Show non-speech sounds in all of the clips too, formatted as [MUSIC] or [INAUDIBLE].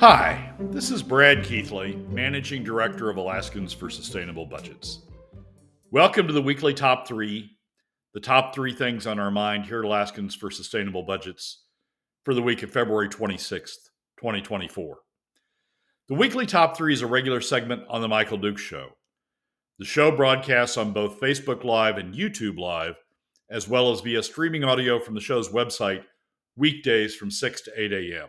Hi, this is Brad Keithley, Managing Director of Alaskans for Sustainable Budgets. Welcome to the weekly top three, the top three things on our mind here at Alaskans for Sustainable Budgets for the week of February 26th, 2024. The weekly top three is a regular segment on The Michael Duke Show. The show broadcasts on both Facebook Live and YouTube Live, as well as via streaming audio from the show's website weekdays from 6 to 8 a.m.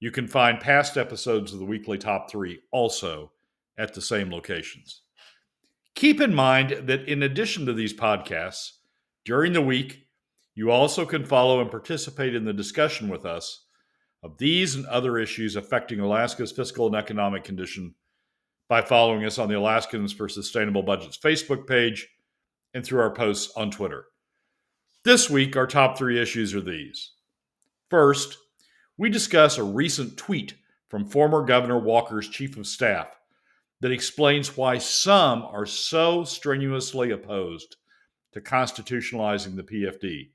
You can find past episodes of the weekly top three also at the same locations. Keep in mind that in addition to these podcasts, during the week, you also can follow and participate in the discussion with us of these and other issues affecting Alaska's fiscal and economic condition by following us on the Alaskans for Sustainable Budgets Facebook page and through our posts on Twitter. This week, our top three issues are these. First, we discuss a recent tweet from former Governor Walker's chief of staff that explains why some are so strenuously opposed to constitutionalizing the PFD,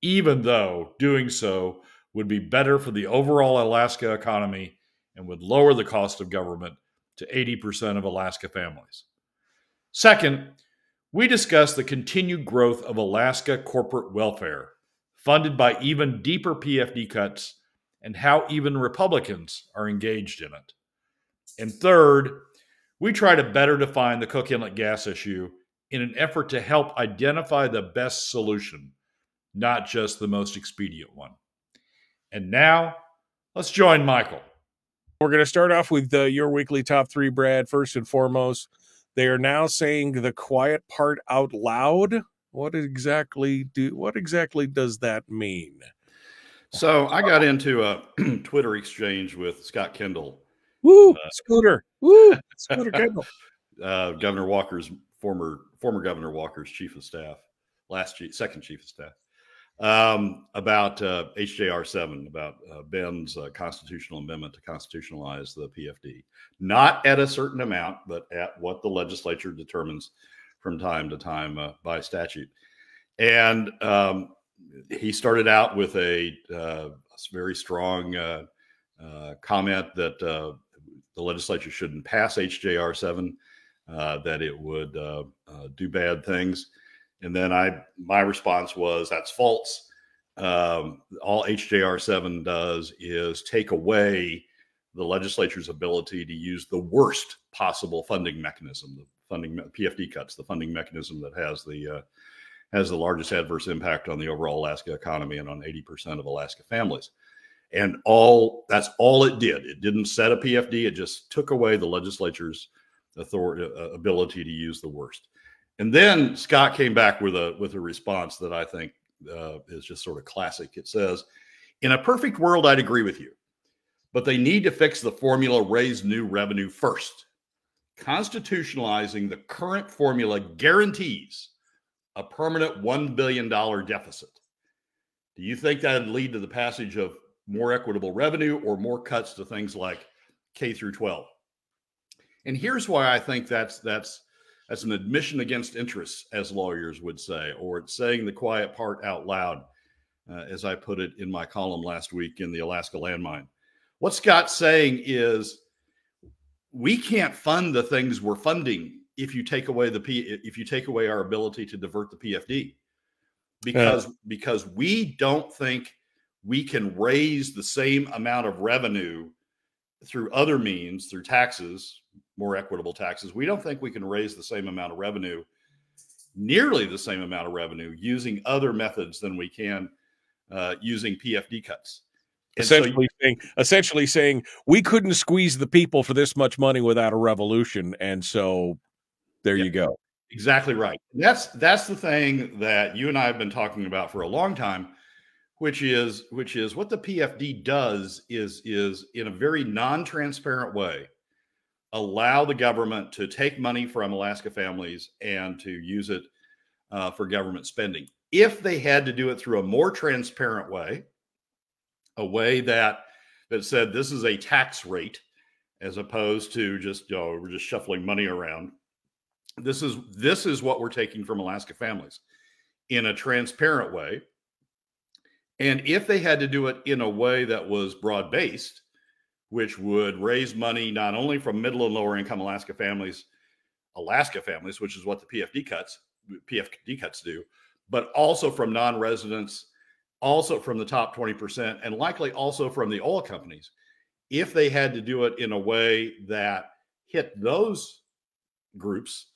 even though doing so would be better for the overall Alaska economy and would lower the cost of government to 80% of Alaska families. Second, we discuss the continued growth of Alaska corporate welfare, funded by even deeper PFD cuts and how even Republicans are engaged in it. And third, we try to better define the Cook Inlet gas issue in an effort to help identify the best solution, not just the most expedient one. And now, let's join Michael. We're going to start off with uh, your weekly top three, Brad. First and foremost, they are now saying the quiet part out loud. What exactly do? What exactly does that mean? So I got into a [CLEARS THROAT] Twitter exchange with Scott Kendall. Woo, uh, Scooter. Woo, [LAUGHS] Scooter Kendall. Uh, Governor Walker's former former Governor Walker's chief of staff, last chief, second chief of staff, um, about uh, HJR seven, about uh, Ben's uh, constitutional amendment to constitutionalize the PFD, not at a certain amount, but at what the legislature determines from time to time uh, by statute. And um, he started out with a, uh, very strong uh, uh, comment that uh, the legislature shouldn't pass HJR seven, uh, that it would do bad things, and then I my response was that's false. Um, all HJR seven does is take away the legislature's ability to use the worst possible funding mechanism, the funding PFD cuts, the funding mechanism that has the has the largest adverse impact on the overall Alaska economy and on 80% of Alaska families. And all that's all it did. It didn't set a PFD. It just took away the legislature's authority, uh, ability to use the worst. And then Scott came back with a with a response that I think uh, is just sort of classic. It says, "In a perfect world, I'd agree with you, but they need to fix the formula, raise new revenue first. Constitutionalizing the current formula guarantees a permanent $1 billion deficit. Do you think that would lead to the passage of more equitable revenue or more cuts to things like K through 12? And here's why I think that's that's that's an admission against interests, as lawyers would say, or it's saying the quiet part out loud, uh, as I put it in my column last week in the Alaska Landmine. What Scott's saying is we can't fund the things we're funding if you take away the P if you take away our ability to divert the PFD because yeah. because we don't think we can raise the same amount of revenue through other means through taxes more equitable taxes we don't think we can raise the same amount of revenue nearly the same amount of revenue using other methods than we can uh, using pfd cuts and essentially so you, saying essentially saying we couldn't squeeze the people for this much money without a revolution and so there yeah, you go. Exactly right. That's that's the thing that you and I have been talking about for a long time, which is which is what the PFD does is is in a very non-transparent way. allow the government to take money from Alaska families and to use it uh, for government spending. If they had to do it through a more transparent way, a way that that said this is a tax rate as opposed to just you know we're just shuffling money around. This is this is what we're taking from Alaska families in a transparent way. And if they had to do it in a way that was broad based, which would raise money not only from middle and lower income Alaska families, Alaska families, which is what the PFD cuts, PFD cuts do, but also from non-residents, also from the top 20%, and likely also from the oil companies, if they had to do it in a way that hit those groups,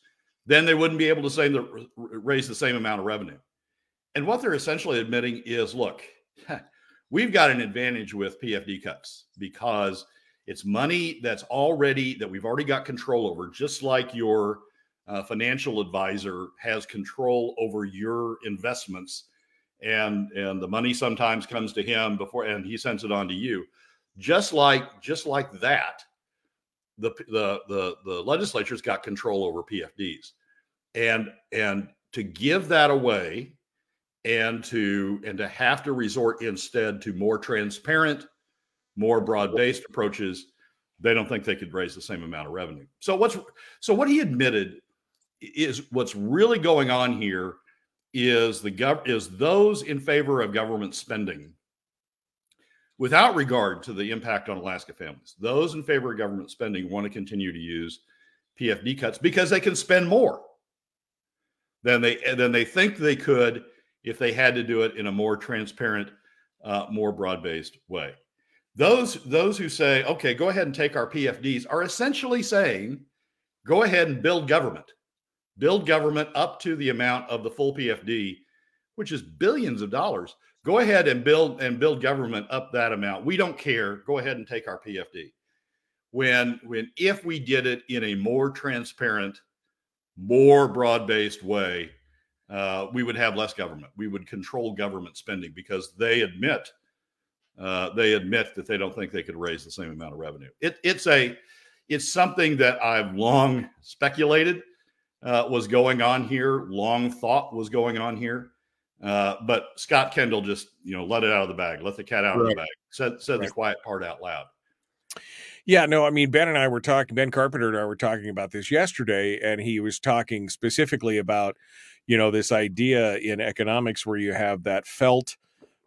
then they wouldn't be able to say the, raise the same amount of revenue. And what they're essentially admitting is, look, [LAUGHS] we've got an advantage with PFD cuts because it's money that's already that we've already got control over, just like your uh, financial advisor has control over your investments, and and the money sometimes comes to him before, and he sends it on to you, just like just like that. The the the the legislature's got control over PFDs, and and to give that away and to and to have to resort instead to more transparent more broad-based approaches they don't think they could raise the same amount of revenue. So what's so what he admitted is what's really going on here is the gov is those in favor of government spending without regard to the impact on alaska families those in favor of government spending want to continue to use pfd cuts because they can spend more than they than they think they could if they had to do it in a more transparent, uh, more broad-based way. Those those who say, "Okay, go ahead and take our PFDs," are essentially saying, "Go ahead and build government, build government up to the amount of the full PFD, which is billions of dollars. Go ahead and build and build government up that amount. We don't care. Go ahead and take our PFD." When when if we did it in a more transparent, more broad-based way, uh, we would have less government. We would control government spending because they admit uh, they admit that they don't think they could raise the same amount of revenue. It, it's a it's something that I've long speculated uh, was going on here, long thought was going on here. Uh, but Scott Kendall just you know let it out of the bag, let the cat out right. of the bag, said said right. the quiet part out loud. Yeah, no, I mean Ben and I were talking. Ben Carpenter and I were talking about this yesterday, and he was talking specifically about you know this idea in economics where you have that felt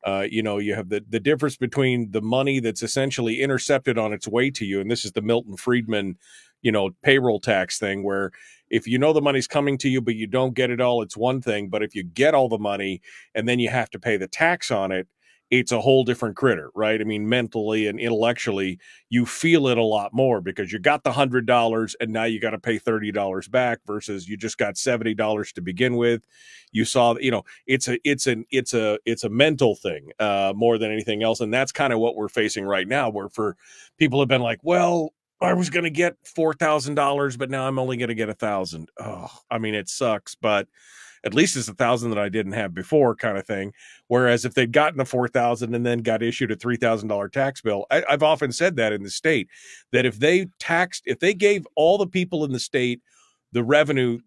uh, you know you have the, the difference between the money that's essentially intercepted on its way to you and this is the milton friedman you know payroll tax thing where if you know the money's coming to you but you don't get it all it's one thing but if you get all the money and then you have to pay the tax on it it's a whole different critter, right? I mean, mentally and intellectually, you feel it a lot more because you got the hundred dollars and now you got to pay thirty dollars back versus you just got seventy dollars to begin with. You saw, you know, it's a it's an it's a it's a mental thing uh, more than anything else, and that's kind of what we're facing right now. Where for people have been like, well, I was going to get four thousand dollars, but now I'm only going to get a thousand. Oh, I mean, it sucks, but at least it's a thousand that I didn't have before, kind of thing. Whereas if they'd gotten a four thousand and then got issued a three thousand dollar tax bill, I, I've often said that in the state that if they taxed, if they gave all the people in the state the revenue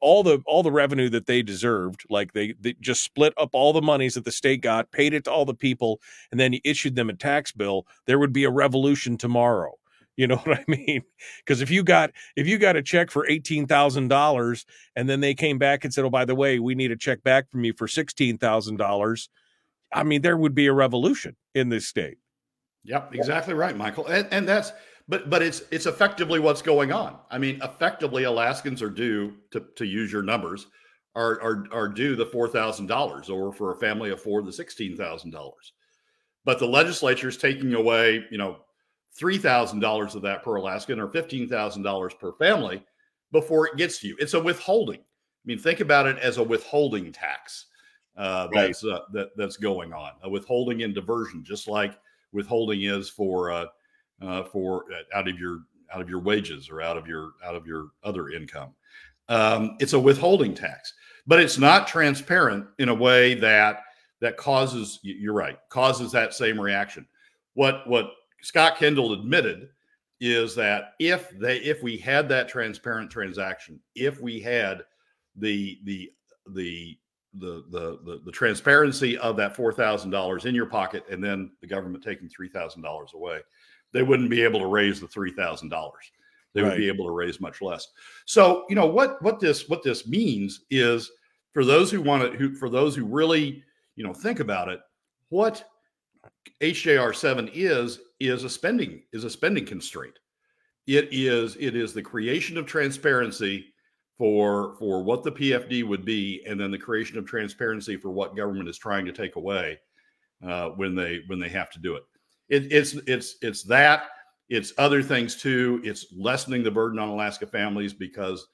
all the all the revenue that they deserved like they, they just split up all the monies that the state got paid it to all the people and then issued them a tax bill there would be a revolution tomorrow you know [LAUGHS] what I mean? Because if you got if you got a check for eighteen thousand dollars and then they came back and said, "Oh, by the way, we need a check back from you for sixteen thousand dollars," I mean, there would be a revolution in this state. Yep, exactly right, Michael. And, and that's but but it's it's effectively what's going on. I mean, effectively, Alaskans are due to to use your numbers are are are due the four thousand dollars, or for a family of four, the sixteen thousand dollars. But the legislature is taking away, you know, $3,000 of that per Alaskan or $15,000 per family before it gets to you. It's a withholding. I mean, think about it as a withholding tax uh, right. that's uh, that, that's going on, a withholding and diversion, just like withholding is for uh, uh for uh, out of your out of your wages or out of your out of your other income. Um, it's a withholding tax, but it's not transparent in a way that that causes you're right causes that same reaction. What what Scott Kendall admitted is that if they if we had that transparent transaction, if we had the the the the the the, the transparency of that four thousand dollars in your pocket, and then the government taking three thousand dollars away, they wouldn't be able to raise the three thousand dollars. They right. would be able to raise much less. So you know what what this what this means is for those who want to who for those who really you know think about it, what HJR seven is is a spending is a spending constraint. It is it is the creation of transparency for for what the PFD would be, and then the creation of transparency for what government is trying to take away uh, when they when they have to do it. it. It's it's it's that. It's other things too. It's lessening the burden on Alaska families because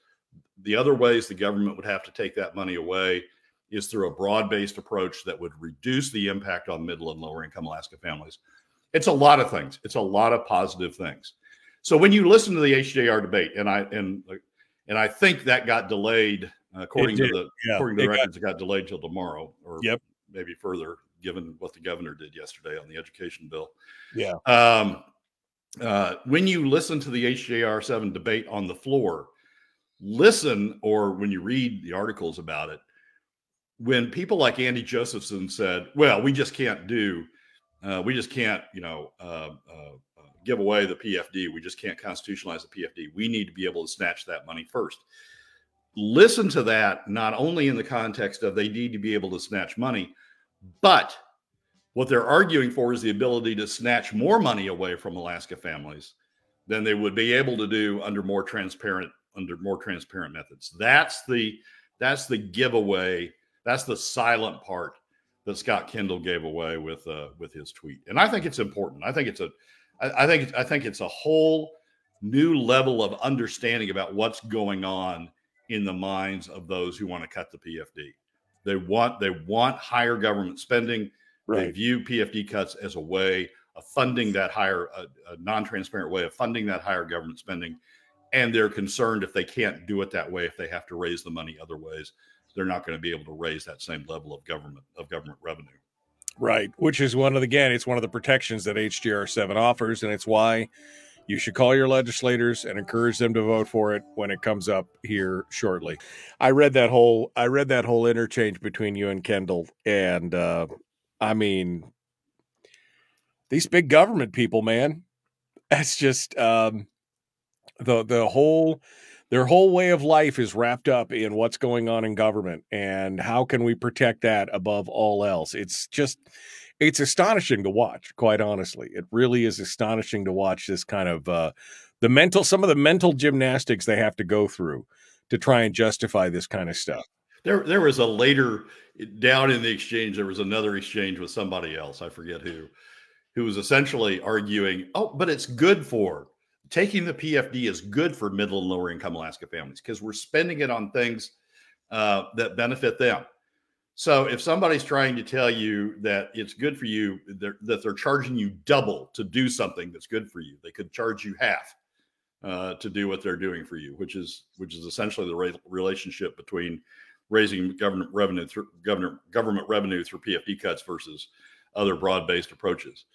the other ways the government would have to take that money away is through a broad based approach that would reduce the impact on middle and lower income Alaska families. It's a lot of things. It's a lot of positive things. So when you listen to the HJR debate, and I and and I think that got delayed according to the yeah, according to the records, got, it got delayed till tomorrow, or yep. maybe further, given what the governor did yesterday on the education bill. Yeah. Um, uh, when you listen to the HJR seven debate on the floor, listen, or when you read the articles about it, when people like Andy Josephson said, "Well, we just can't do, uh, we just can't, you know." Uh, uh give away the PFD. We just can't constitutionalize the PFD. We need to be able to snatch that money first. Listen to that, not only in the context of they need to be able to snatch money, but what they're arguing for is the ability to snatch more money away from Alaska families than they would be able to do under more transparent under more transparent methods. That's the that's the giveaway. That's the silent part that Scott Kendall gave away with uh, with his tweet, and I think it's important. I think it's a I, I think I think it's a whole new level of understanding about what's going on in the minds of those who want to cut the PFD. They want they want higher government spending. Right. They view PFD cuts as a way of funding that higher, a, a non-transparent way of funding that higher government spending, and they're concerned if they can't do it that way, if they have to raise the money other ways, they're not going to be able to raise that same level of government of government revenue. Right, which is one of the, again, it's one of the protections that HJR 7 offers, and it's why you should call your legislators and encourage them to vote for it when it comes up here shortly. I read that whole I read that whole interchange between you and Kendall, and uh, I mean, these big government people, man, [LAUGHS] that's just um, the the whole their whole way of life is wrapped up in what's going on in government and how can we protect that above all else? It's just it's astonishing to watch quite honestly. It really is astonishing to watch this kind of uh the mental some of the mental gymnastics they have to go through to try and justify this kind of stuff. There there was a later down in the exchange there was another exchange with somebody else i forget who who was essentially arguing oh but it's good for taking the PFD is good for middle and lower income Alaska families because we're spending it on things uh, that benefit them. So if somebody's trying to tell you that it's good for you, they're, that they're charging you double to do something that's good for you, they could charge you half uh, to do what they're doing for you, which is which is essentially the re- relationship between raising government revenue through government government revenue through PFD cuts versus other broad-based approaches.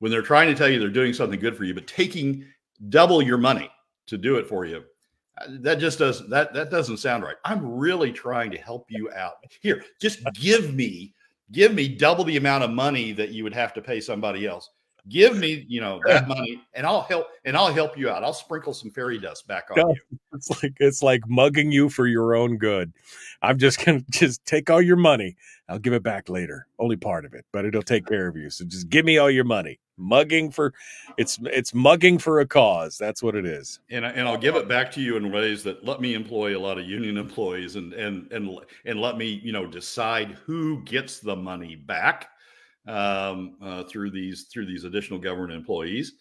When they're trying to tell you they're doing something good for you, but taking double your money to do it for you. Uh, that just doesn't that that doesn't sound right. I'm really trying to help you out. Here, just give me give me double the amount of money that you would have to pay somebody else. Give me, you know, that [LAUGHS] money and I'll help and I'll help you out. I'll sprinkle some fairy dust back on no, you. [LAUGHS] It's like it's like mugging you for your own good. I'm just gonna [LAUGHS] just take all your money. I'll give it back later. Only part of it, but it'll take care of you. So just give me all your money mugging for it's it's mugging for a cause that's what it is. And, I, and i'll give it back to you in ways that let me employ a lot of union employees and and and and let me you know decide who gets the money back um, uh, through these through these additional government employees.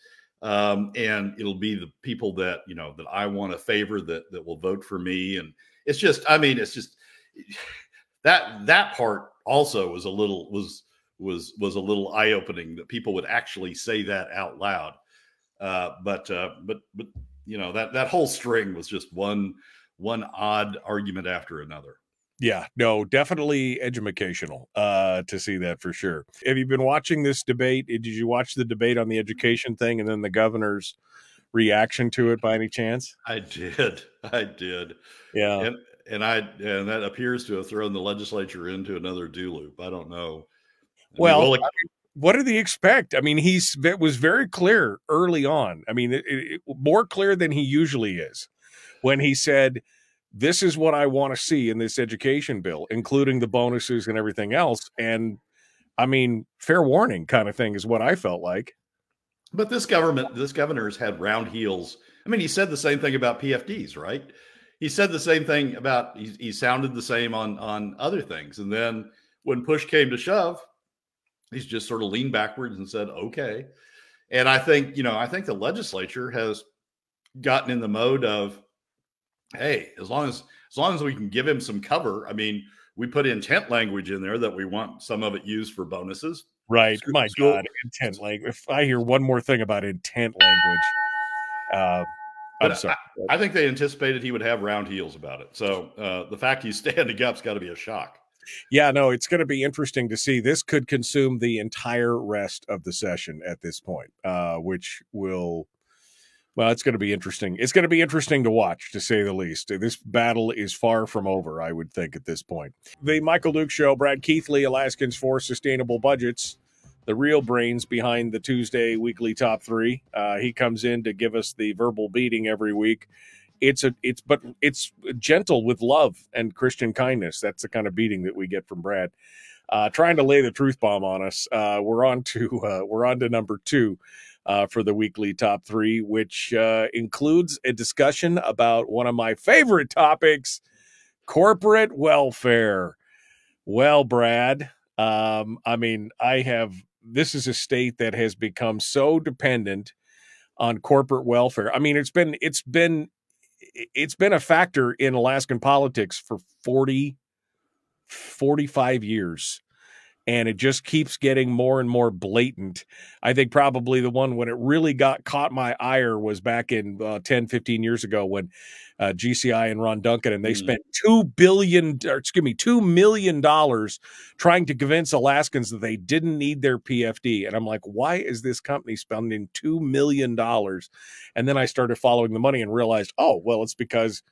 Um, and it'll be the people that you know that i want to favor that that will vote for me. And it's just i mean it's just [SIGHS] that that part also was a little was was was a little eye opening that people would actually say that out loud. Uh, but uh, but but you know that that whole string was just one one odd argument after another. Yeah, no, definitely educational uh, to see that for sure. Have you been watching this debate? Did you watch the debate on the education thing and then the governor's reaction to it by any chance? I did. [LAUGHS] I did. Yeah. And and I and that appears to have thrown the legislature into another do loop. I don't know. I well, mean, what did he expect? I mean, he's it was very clear early on. I mean, it, it, more clear than he usually is when he said, "This is what I want to see in this education bill, including the bonuses and everything else." And I mean, fair warning kind of thing is what I felt like. But this government, this governor's had round heels. I mean, he said the same thing about PFDs, right? He said the same thing about he, he sounded the same on on other things, and then when push came to shove, he's just sort of leaned backwards and said, "Okay." And I think you know, I think the legislature has gotten in the mode of, "Hey, as long as as long as we can give him some cover." I mean, we put intent language in there that we want some of it used for bonuses. Right. School, My school. God, intent language. If I hear one more thing about intent language, uh, I'm sorry. I, I, think they anticipated he would have round heels about it. So uh, the fact he's standing up's got to be a shock. Yeah, no, it's going to be interesting to see. This could consume the entire rest of the session at this point, uh, which will, well, it's going to be interesting. It's going to be interesting to watch, to say the least. This battle is far from over, I would think, at this point. The Michael Duke Show, Brad Keithley, Alaskans for Sustainable Budgets, the real brains behind the Tuesday weekly top three. Uh, he comes in to give us the verbal beating every week it's a it's but it's gentle with love and Christian kindness. That's the kind of beating that we get from Brad. Uh, trying to lay the truth bomb on us. Uh, we're on to uh, we're on to number two uh, for the weekly top three, which uh, includes a discussion about one of my favorite topics: corporate welfare. Well, Brad, um, I mean, I have this is a state that has become so dependent on corporate welfare. I mean, it's been it's been it's been a factor in Alaskan politics for 40, 45 years. And it just keeps getting more and more blatant. I think probably the one when it really got caught my ire was back in uh, 10, 15 years ago when uh, GCI and Ron Duncan, and they mm. spent two billion, or excuse me, two million dollars trying to convince Alaskans that they didn't need their PFD. And I'm like, why is this company spending two million dollars? And then I started following the money and realized, oh, well, it's because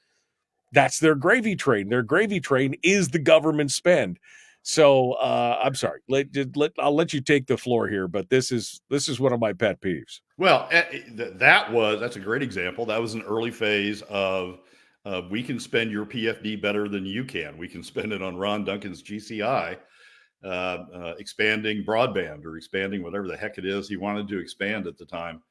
that's their gravy train. Their gravy train is the government spend. So uh, I'm sorry. Let, let I'll let you take the floor here, but this is this is one of my pet peeves. Well, eh, eh, that was that's a great example. That was an early phase of uh, we can spend your PFD better than you can. We can spend it on Ron Duncan's GCI, uh, uh, expanding broadband or expanding whatever the heck it is he wanted to expand at the time.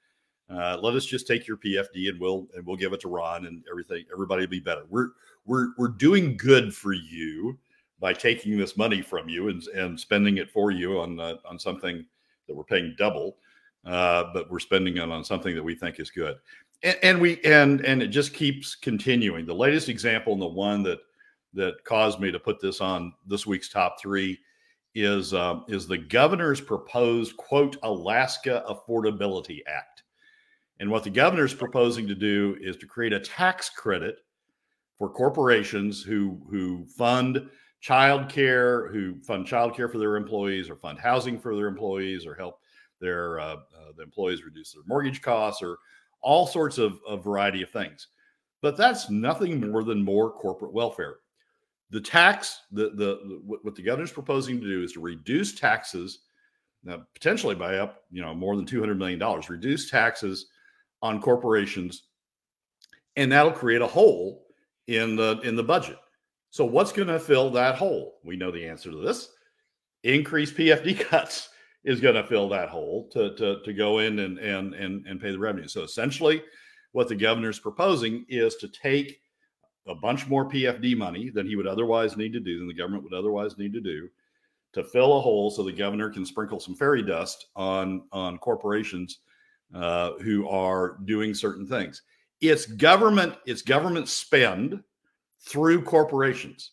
Uh, let us just take your PFD and we'll and we'll give it to Ron and everything. Everybody will be better. We're we're we're doing good for you by taking this money from you and, and spending it for you on uh, on something that we're paying double, uh, but we're spending it on something that we think is good. And, and, we and and it just keeps continuing. The latest example and the one that that caused me to put this on this week's top three is uh, is the governor's proposed quote Alaska Affordability Act. And what the governor's proposing to do is to create a tax credit for corporations who who fund childcare, who fund childcare for their employees, or fund housing for their employees, or help their uh, uh, the employees reduce their mortgage costs, or all sorts of a variety of things. But that's nothing more than more corporate welfare. The tax, the, the what the governor's proposing to do is to reduce taxes, now potentially by up, you know, more than two hundred million dollars. Reduce taxes on corporations, and that'll create a hole in the in the budget. So, what's going to fill that hole? We know the answer to this. Increased PFD [LAUGHS] cuts is going to fill that hole to, to, to go in and, and, and, and pay the revenue. So, essentially, what the governor is proposing is to take a bunch more PFD money than he would otherwise need to do, than the government would otherwise need to do, to fill a hole so the governor can sprinkle some fairy dust on, on corporations uh, who are doing certain things. It's government, it's government spend through corporations.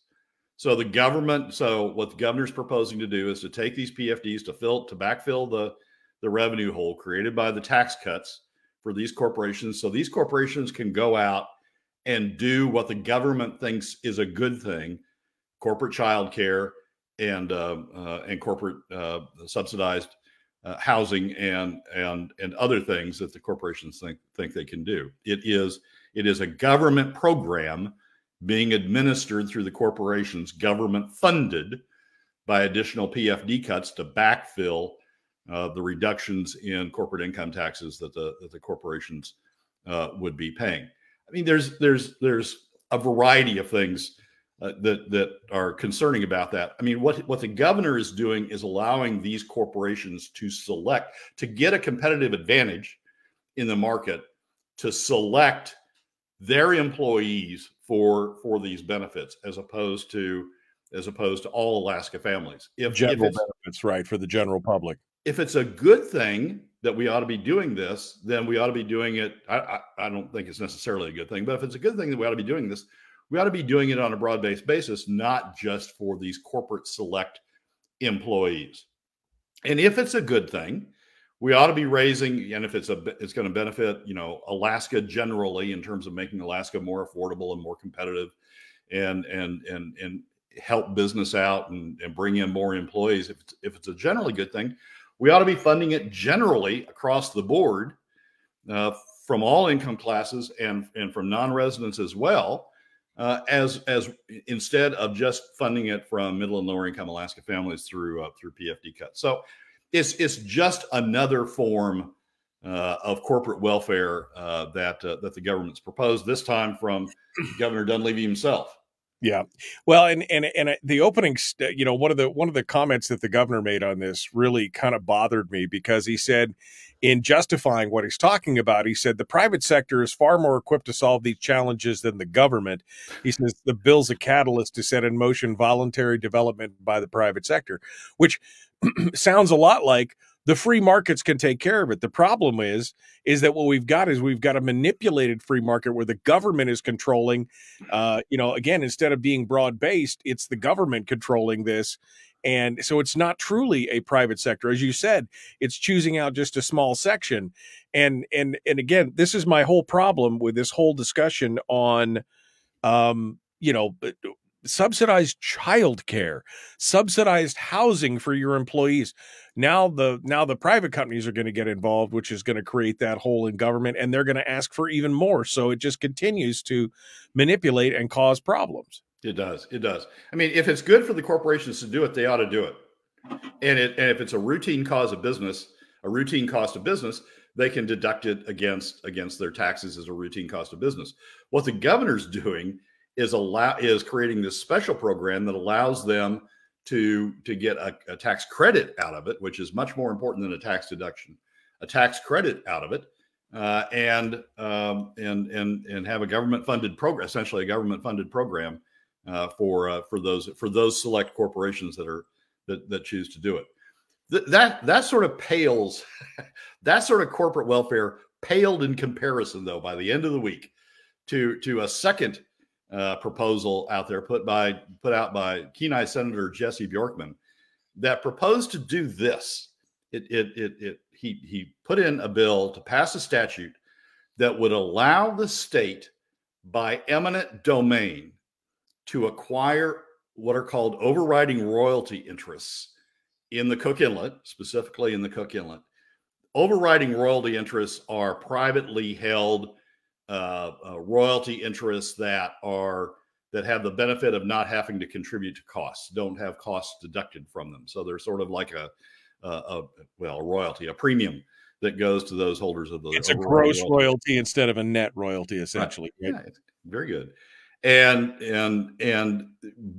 So the government, so what the governor's proposing to do is to take these PFDs to fill to backfill the the revenue hole created by the tax cuts for these corporations. So these corporations can go out and do what the government thinks is a good thing, corporate child care and uh, uh, and corporate uh, subsidized uh, housing and and and other things that the corporations think think they can do. It is it is a government program being administered through the corporations, government funded by additional PFD cuts to backfill uh, the reductions in corporate income taxes that the that the corporations uh, would be paying. I mean, there's there's there's a variety of things uh, that that are concerning about that. I mean, what what the governor is doing is allowing these corporations to select to get a competitive advantage in the market to select their employees for for these benefits as opposed to as opposed to all Alaska families. If general if benefits, right, for the general public. If it's a good thing that we ought to be doing this, then we ought to be doing it. I, I, I don't think it's necessarily a good thing, but if it's a good thing that we ought to be doing this, we ought to be doing it on a broad based basis, not just for these corporate select employees. And if it's a good thing, we ought to be raising, and if it's a, it's going to benefit, you know, Alaska generally in terms of making Alaska more affordable and more competitive, and and and and help business out and, and bring in more employees. If it's, if it's a generally good thing, we ought to be funding it generally across the board uh, from all income classes and and from non-residents as well uh, as as instead of just funding it from middle and lower income Alaska families through uh, through PFD cuts. So it's it's just another form uh, of corporate welfare uh, that uh, that the government's proposed. This time from Governor Dunleavy himself. Yeah, well, and and and uh, the opening, uh, you know, one of the one of the comments that the governor made on this really kind of bothered me because he said in justifying what he's talking about, he said the private sector is far more equipped to solve these challenges than the government. He says the bill's a catalyst to set in motion voluntary development by the private sector, which [CLEARS THROAT] sounds a lot like the free markets can take care of it. The problem is, is that what we've got is we've got a manipulated free market where the government is controlling. Uh, you know, again, instead of being broad based, it's the government controlling this, and so it's not truly a private sector as you said it's choosing out just a small section and and and again this is my whole problem with this whole discussion on um you know subsidized childcare subsidized housing for your employees now the now the private companies are going to get involved which is going to create that hole in government and they're going to ask for even more so it just continues to manipulate and cause problems it does. It does. I mean, if it's good for the corporations to do it, they ought to do it. And it and if it's a routine cause of business, a routine cost of business, they can deduct it against against their taxes as a routine cost of business. What the governor's doing is allow is creating this special program that allows them to to get a, a tax credit out of it, which is much more important than a tax deduction. A tax credit out of it, uh, and um, and and and have a government funded program, essentially a government funded program uh, for uh, for those for those select corporations that are that, that choose to do it. Th- that that sort of pales, [LAUGHS] that sort of corporate welfare paled in comparison, though, by the end of the week, to to a second uh, proposal out there put by put out by Kenai Senator Jesse Bjorkman that proposed to do this. It it it, it he he put in a bill to pass a statute that would allow the state by eminent domain to acquire what are called overriding royalty interests in the Cook Inlet, specifically in the Cook Inlet. Overriding royalty interests are privately held uh, uh, royalty interests that are that have the benefit of not having to contribute to costs, don't have costs deducted from them. So they're sort of like a, a, a well, a royalty, a premium that goes to those holders of the. It's a gross royalty. royalty. instead of a net royalty, essentially. Right. Right? Yeah, very good and and and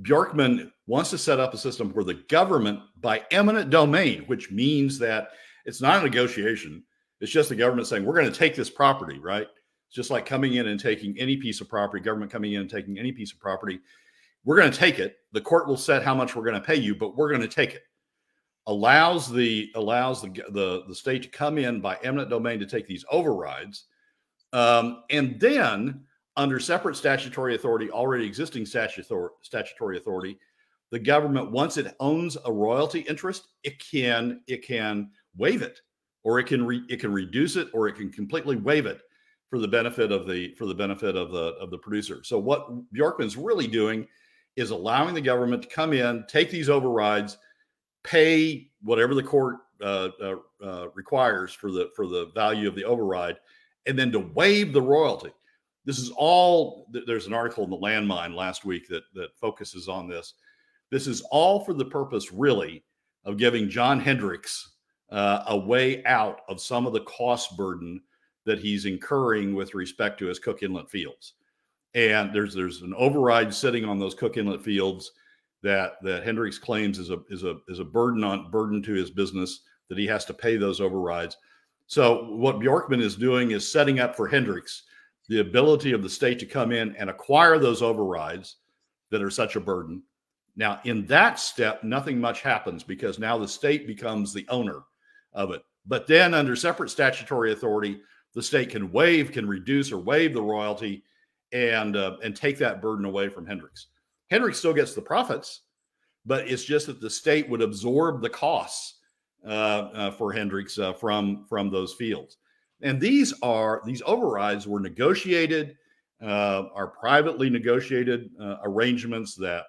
Bjorkman wants to set up a system where the government, by eminent domain, which means that it's not a negotiation, it's just the government saying we're going to take this property, right? Just like coming in and taking any piece of property, government coming in and taking any piece of property. We're going to take it. The court will set how much we're going to pay you, but we're going to take it. Allows the allows the the, the state to come in by eminent domain to take these overrides, um, and then under separate statutory authority, already existing statutory authority, the government once it owns a royalty interest, it can it can waive it, or it can re, it can reduce it, or it can completely waive it for the benefit of the for the benefit of the of the producer. So what Bjorkman's really doing is allowing the government to come in, take these overrides, pay whatever the court uh, uh, uh, requires for the for the value of the override, and then to waive the royalty. This is all. There's an article in the Landmine last week that that focuses on this. This is all for the purpose, really, of giving John Hendrix uh, a way out of some of the cost burden that he's incurring with respect to his Cook Inlet fields. And there's there's an override sitting on those Cook Inlet fields that that Hendrix claims is a is a is a burden on burden to his business that he has to pay those overrides. So what Bjorkman is doing is setting up for Hendrix the ability of the state to come in and acquire those overrides that are such a burden. Now, in that step, nothing much happens because now the state becomes the owner of it. But then, under separate statutory authority, the state can waive, can reduce, or waive the royalty, and uh, and take that burden away from Hendrix. Hendrix still gets the profits, but it's just that the state would absorb the costs uh, uh, for Hendrix uh, from from those fields. And these are these overrides were negotiated, uh, are privately negotiated uh, arrangements that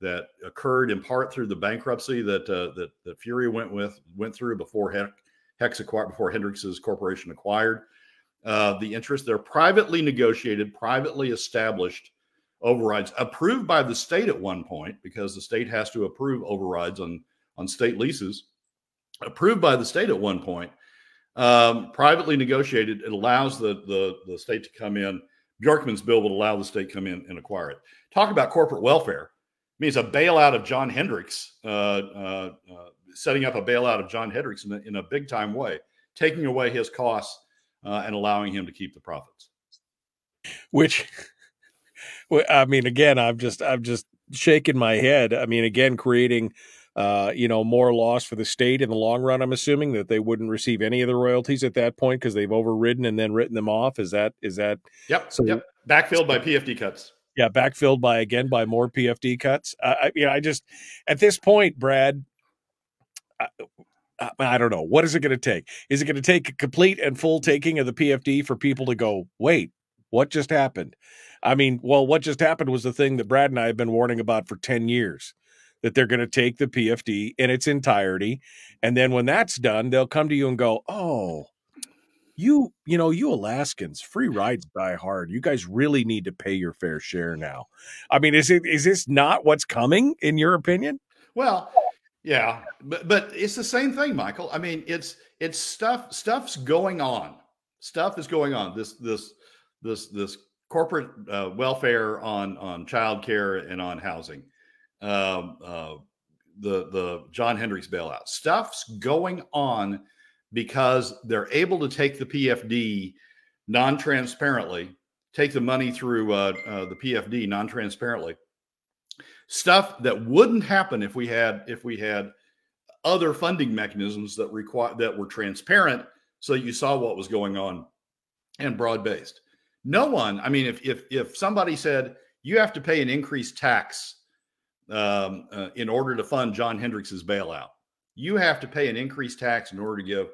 that occurred in part through the bankruptcy that that, that Furie went with went through before Hex acquired before Hendrix's corporation acquired the interest. They're privately negotiated, privately established overrides approved by the state at one point because the state has to approve overrides on on state leases. Approved by the state at one point um, privately negotiated it allows the, the the state to come in. Bjorkman's bill would allow the state come in and acquire it. Talk about corporate welfare. It means a bailout of john hendrix uh, uh, uh, setting up a bailout of john hendrix in a, in a big time way taking away his costs uh, and allowing him to keep the profits which [LAUGHS] I mean, again, I'm just I'm just shaking my head. I mean, again, creating uh, you know, more loss for the state in the long run. I'm assuming that they wouldn't receive any of the royalties at that point because they've overridden and then written them off. Is that is that? Yep. So, yep. Backfilled by PFD cuts. Yeah, backfilled by again by more PFD cuts. Uh, I, you know, I just at this point, Brad. I, Uh, I don't know. What is it going to take? Is it going to take a complete and full taking of the PFD for people to go, wait, what just happened? I mean, well, what just happened was the thing that Brad and I have been warning about for 10 years that they're going to take the PFD in its entirety. And then when that's done, they'll come to you and go, oh, you, you know, you Alaskans, free rides die hard. You guys really need to pay your fair share now. I mean, is it, is this not what's coming in your opinion? Well, yeah, but, but it's the same thing, Michael. I mean, it's, it's stuff, stuff's going on. Stuff is going on. This, this, this, this corporate uh, welfare on on childcare and on housing. Um, uh, the the John Hendrix bailout stuff's going on because they're able to take the PFD non-transparently, take the money through uh, uh, the PFD non-transparently. Stuff that wouldn't happen if we had if we had other funding mechanisms that require that were transparent, so you saw what was going on and broad based. No one, I mean, if if if somebody said you have to pay an increased tax um, uh, in order to fund John Hendrix's bailout, you have to pay an increased tax in order to give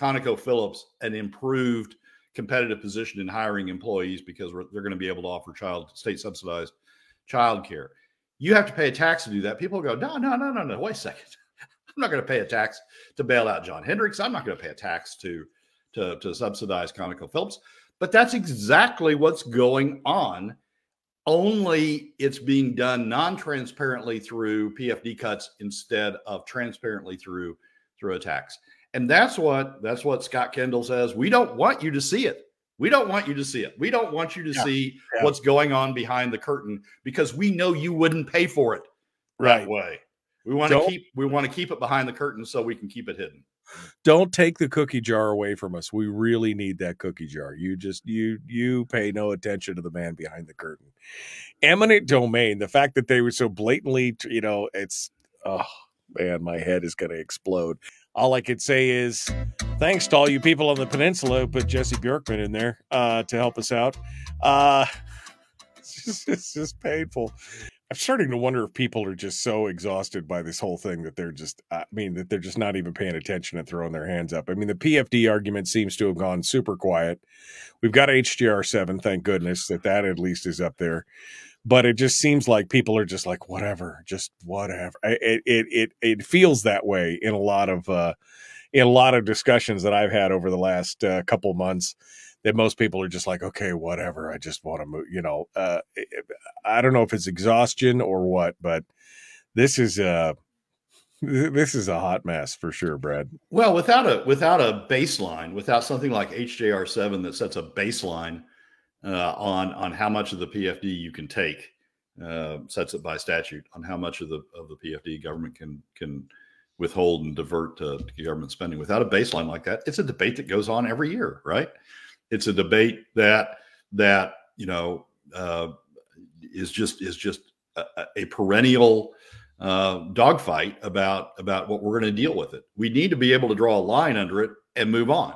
ConocoPhillips an improved competitive position in hiring employees because they're going to be able to offer child state subsidized child care. You have to pay a tax to do that. People go, no, no, no, no, no. Wait a second. [LAUGHS] I'm not going to pay a tax to bail out John Hendrix. I'm not going to pay a tax to to, to subsidize ConocoPhillips. But that's exactly what's going on. Only it's being done non-transparently through PFD cuts instead of transparently through through a tax. And that's what that's what Scott Kendall says. We don't want you to see it. We don't want you to see it. We don't want you to yeah, see yeah. what's going on behind the curtain because we know you wouldn't pay for it right. that way. We want to keep we want to keep it behind the curtain so we can keep it hidden don't take the cookie jar away from us. We really need that cookie jar. You just you you pay no attention to the man behind the curtain. Eminent domain. The fact that they were so blatantly, you know, it's oh man, my head is going to explode. All I could say is thanks to all you people on the peninsula who put Jesse Bjorkman in there uh, to help us out. Uh, [LAUGHS] it's just, it's just painful. I'm starting to wonder if people are just so exhausted by this whole thing that they're just, I mean, that they're just not even paying attention and throwing their hands up. I mean, the PFD argument seems to have gone super quiet. We've got HJR7, thank goodness that that at least is up there. But it just seems like people are just like, whatever, just whatever. It, it, it, it feels that way in a lot of, uh, in a lot of discussions that I've had over the last uh, couple months that most people are just like, okay, whatever. I just want to move. You know, uh, I don't know if it's exhaustion or what, but this is a this is a hot mess for sure, Brad. Well, without a without a baseline, without something like HJR seven that sets a baseline uh, on on how much of the PFD you can take, uh, sets it by statute on how much of the of the PFD government can can withhold and divert to, to government spending. Without a baseline like that, it's a debate that goes on every year, right? It's a debate that that you know uh, is just is just a, a perennial uh, dogfight about about what we're going to deal with it. We need to be able to draw a line under it and move on.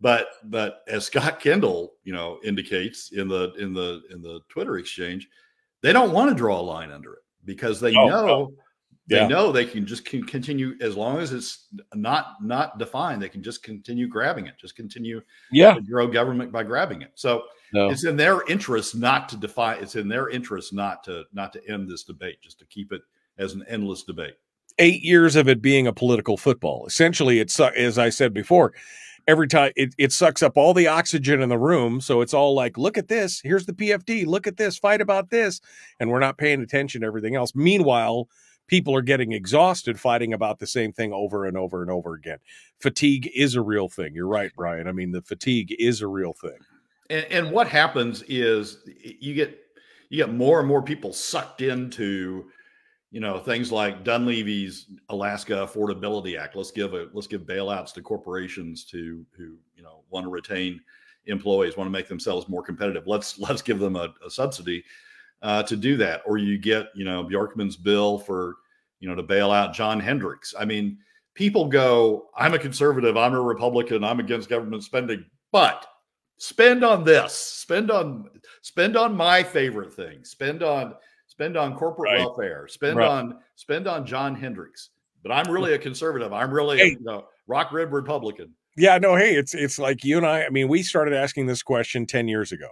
But but as Scott Kendall, you know, indicates in the in the in the Twitter exchange, they don't want to draw a line under it because they oh, know they yeah. know they can just can continue as long as it's not not defined they can just continue grabbing it just continue yeah. to grow government by grabbing it. So no. it's in their interest not to define it's in their interest not to not to end this debate just to keep it as an endless debate. Eight years of it being a political football. Essentially it's as i said before every time it, it sucks up all the oxygen in the room so it's all like look at this. Here's the pfd look at this. Fight about this. And we're not paying attention to everything else. Meanwhile people are getting exhausted fighting about the same thing over and over and over again. Fatigue is a real thing. You're right, Brian. I mean, the fatigue is a real thing. And, and what happens is you get you get more and more people sucked into you know things like Dunleavy's Alaska Affordability Act. Let's give a let's give bailouts to corporations to who you know want to retain employees, want to make themselves more competitive. Let's let's give them a, a subsidy uh, to do that. Or you get, you know, Bjorkman's bill for, you know, to bail out John Hendrix. I mean, people go, I'm a conservative, I'm a Republican, I'm against government spending, but spend on this, spend on spend on my favorite thing, spend on spend on corporate right. welfare, spend right. on spend on John Hendrix. But I'm really a conservative. I'm really hey. a you know, rock rib Republican. Yeah, no, hey, it's it's like you and I. I mean, we started asking this question ten years ago.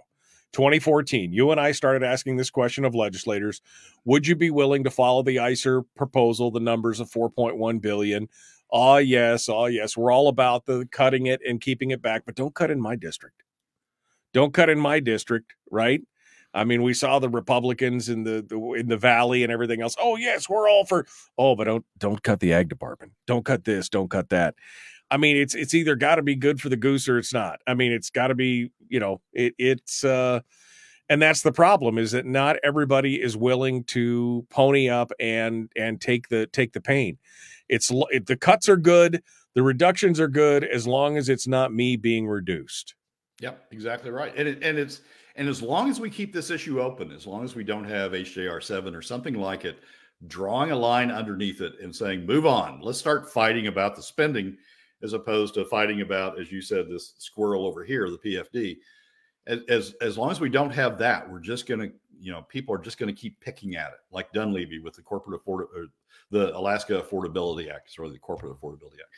2014, you and I started asking this question of legislators Would you be willing to follow the ISER proposal, the numbers of 4.1 billion? Oh, yes. Oh, yes. We're all about the cutting it and keeping it back, but don't cut in my district. Don't cut in my district, right? I mean, we saw the Republicans in the, the, in the valley and everything else. Oh yes, we're all for. Oh, but don't don't cut the ag department. Don't cut this. Don't cut that. I mean, it's it's either got to be good for the goose or it's not. I mean, it's got to be, you know, it it's uh and that's the problem is that not everybody is willing to pony up and and take the take the pain. It's it, the cuts are good, the reductions are good as long as it's not me being reduced. Yep, exactly right. And it, and it's and as long as we keep this issue open, as long as we don't have HJR seven or something like it, drawing a line underneath it and saying, "Move on. Let's start fighting about the spending." As opposed to fighting about, as you said, this squirrel over here, the PFD. As as, as long as we don't have that, we're just going to, you know, people are just going to keep picking at it, like Dunleavy with the corporate afford the Alaska Affordability Act, or the Corporate Affordability Act,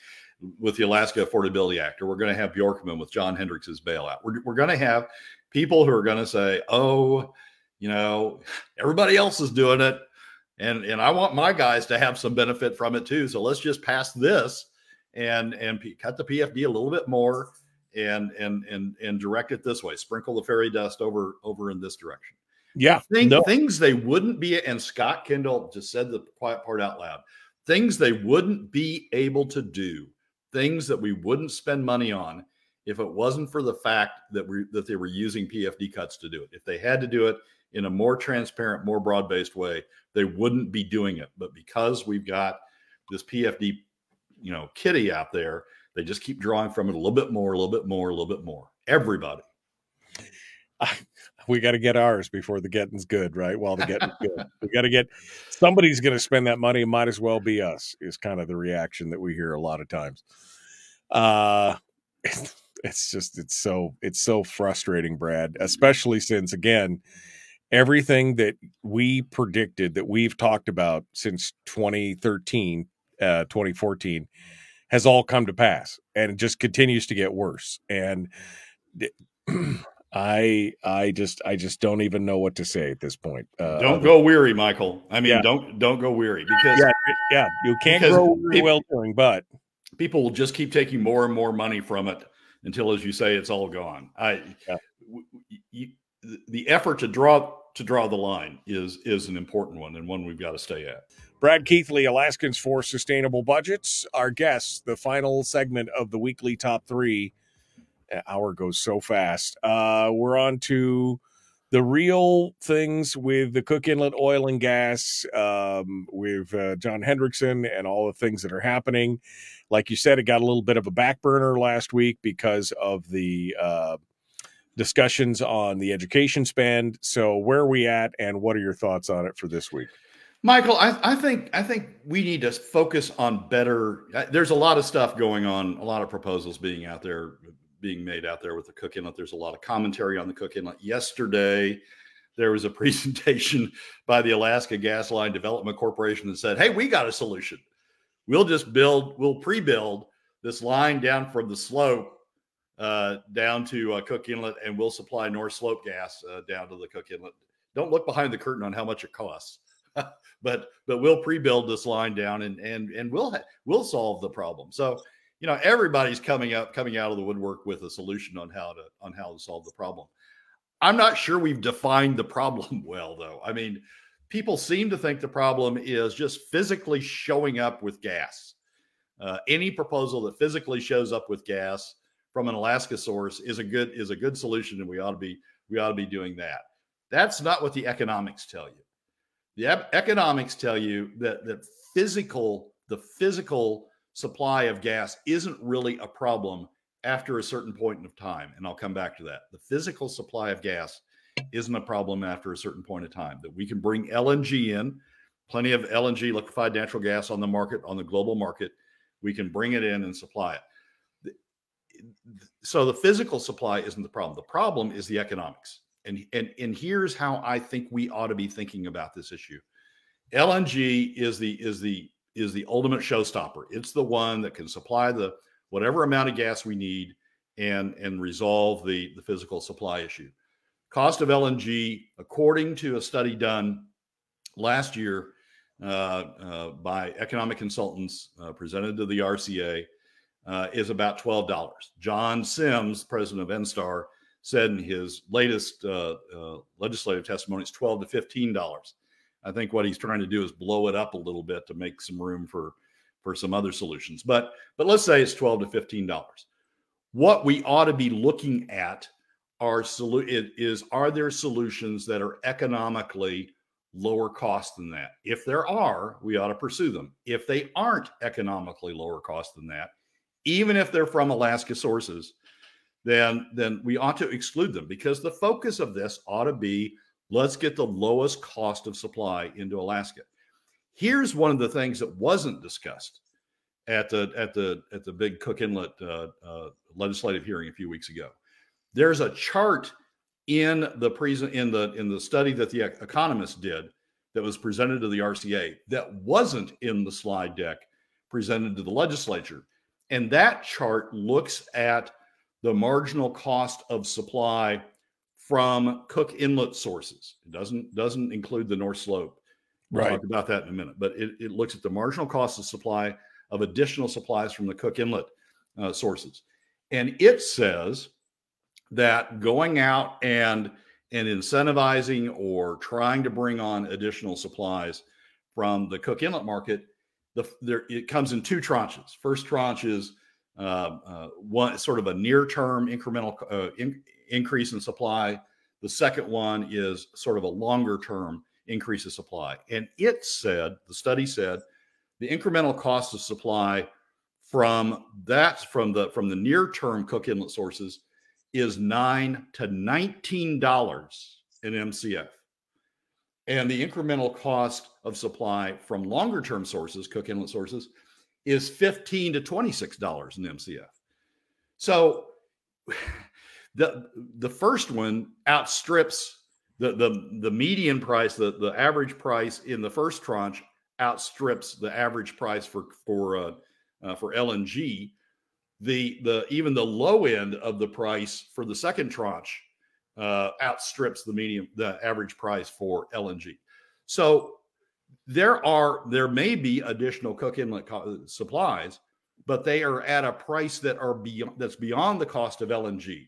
with the Alaska Affordability Act, or we're going to have Bjorkman with John Hendrix's bailout. We're we're going to have people who are going to say, oh, you know, everybody else is doing it. And, and I want my guys to have some benefit from it too. So let's just pass this and and P- cut the PFD a little bit more and and and and direct it this way. Sprinkle the fairy dust over over in this direction. Yeah, Think, no. things they wouldn't be. And Scott Kendall just said the quiet part out loud. Things they wouldn't be able to do. Things that we wouldn't spend money on if it wasn't for the fact that we that they were using PFD cuts to do it. If they had to do it in a more transparent, more broad-based way, they wouldn't be doing it. But because we've got this PFD you know kitty out there they just keep drawing from it a little bit more a little bit more a little bit more. Everybody. We got to get ours before the getting's good right? While the getting's good. We got to get somebody's going to spend that money might as well be us is kind of the reaction that we hear a lot of times. Uh [LAUGHS] it's just it's so it's so frustrating brad especially since again everything that we predicted that we've talked about since 2013 uh, 2014 has all come to pass and it just continues to get worse and [CLEARS THROAT] i i just i just don't even know what to say at this point uh, don't go weary michael i mean yeah. don't don't go weary because yeah, yeah you can't grow people, well doing but people will just keep taking more and more money from it until, as you say, it's all gone. I, yeah. you, the effort to draw to draw the line is is an important one and one we've got to stay at. Brad Keithley, Alaskans for Sustainable Budgets, our guest, the final segment of the weekly top three. An hour goes so fast. Uh, we're on to the real things with the Cook Inlet oil and gas, um, with uh, John Hendrickson and all the things that are happening. Like you said, it got a little bit of a back burner last week because of the uh, discussions on the education spend. So, where are we at, and what are your thoughts on it for this week? Michael, I, I, think I think we need to focus on better. There's a lot of stuff going on, a lot of proposals being out there, being made out there with the Cook Inlet. There's a lot of commentary on the Cook Inlet. Yesterday, there was a [LAUGHS] presentation by the Alaska Gas Line Development Corporation that said, "Hey, we got a solution. We'll just build, we'll pre-build this line down from the slope uh, down to uh, Cook Inlet, and we'll supply North Slope gas uh, down to the Cook Inlet. Don't look behind the curtain on how much it costs." [LAUGHS] but but we'll pre-build this line down and and and we'll ha- we'll solve the problem. So you know everybody's coming up coming out of the woodwork with a solution on how to on how to solve the problem. I'm not sure we've defined the problem [LAUGHS] well though. I mean, people seem to think the problem is just physically showing up with gas. Uh, any proposal that physically shows up with gas from an Alaska source is a good is a good solution, and we ought to be we ought to be doing that. That's not what the economics tell you. The economics tell you that that physical the physical supply of gas isn't really a problem after a certain point of time, and I'll come back to that. The physical supply of gas isn't a problem after a certain point of time. That we can bring LNG in, plenty of LNG liquefied natural gas on the market on the global market. We can bring it in and supply it. So the physical supply isn't the problem. The problem is the economics. And, and, and here's how I think we ought to be thinking about this issue. LNG is the is the is the ultimate showstopper. It's the one that can supply the whatever amount of gas we need and and resolve the the physical supply issue. Cost of LNG, according to a study done last year uh, uh, by economic consultants uh, presented to the RCA, uh, is about twelve dollars. John Sims, president of ENSTAR, said in his latest uh, uh, legislative testimony it's 12 to 15 dollars. I think what he's trying to do is blow it up a little bit to make some room for for some other solutions. But but let's say it's 12 to 15 dollars. What we ought to be looking at are solu- is are there solutions that are economically lower cost than that? If there are we ought to pursue them. If they aren't economically lower cost than that even if they're from alaska sources then then we ought to exclude them because the focus of this ought to be let's get the lowest cost of supply into Alaska. Here's one of the things that wasn't discussed at the at the at the big Cook Inlet uh, uh, legislative hearing a few weeks ago. There's a chart in the present in the in the study that the economists did that was presented to the RCA that wasn't in the slide deck presented to the legislature, and that chart looks at the marginal cost of supply from Cook Inlet sources. It doesn't doesn't include the North Slope. We'll right. talk about that in a minute, but it, it looks at the marginal cost of supply of additional supplies from the Cook Inlet uh, sources, and it says that going out and and incentivizing or trying to bring on additional supplies from the Cook Inlet market, the, there, it comes in two tranches. First tranche is one sort of a near term incremental uh, in, increase in supply. The second one is sort of a longer term increase of supply. And it said, the study said, the incremental cost of supply from that from the from the near term Cook Inlet sources is nine to nineteen dollars in MCF. And the incremental cost of supply from longer term sources, Cook Inlet sources, is 15 to 26 dollars in MCF. So [SIGHS] the the first one outstrips the the the median price, the the average price in the first tranche outstrips the average price for for uh, uh, for LNG. The the even the low end of the price for the second tranche uh, outstrips the median the average price for LNG. So there are there may be additional cook inlet co- supplies but they are at a price that are beyond that's beyond the cost of LNG.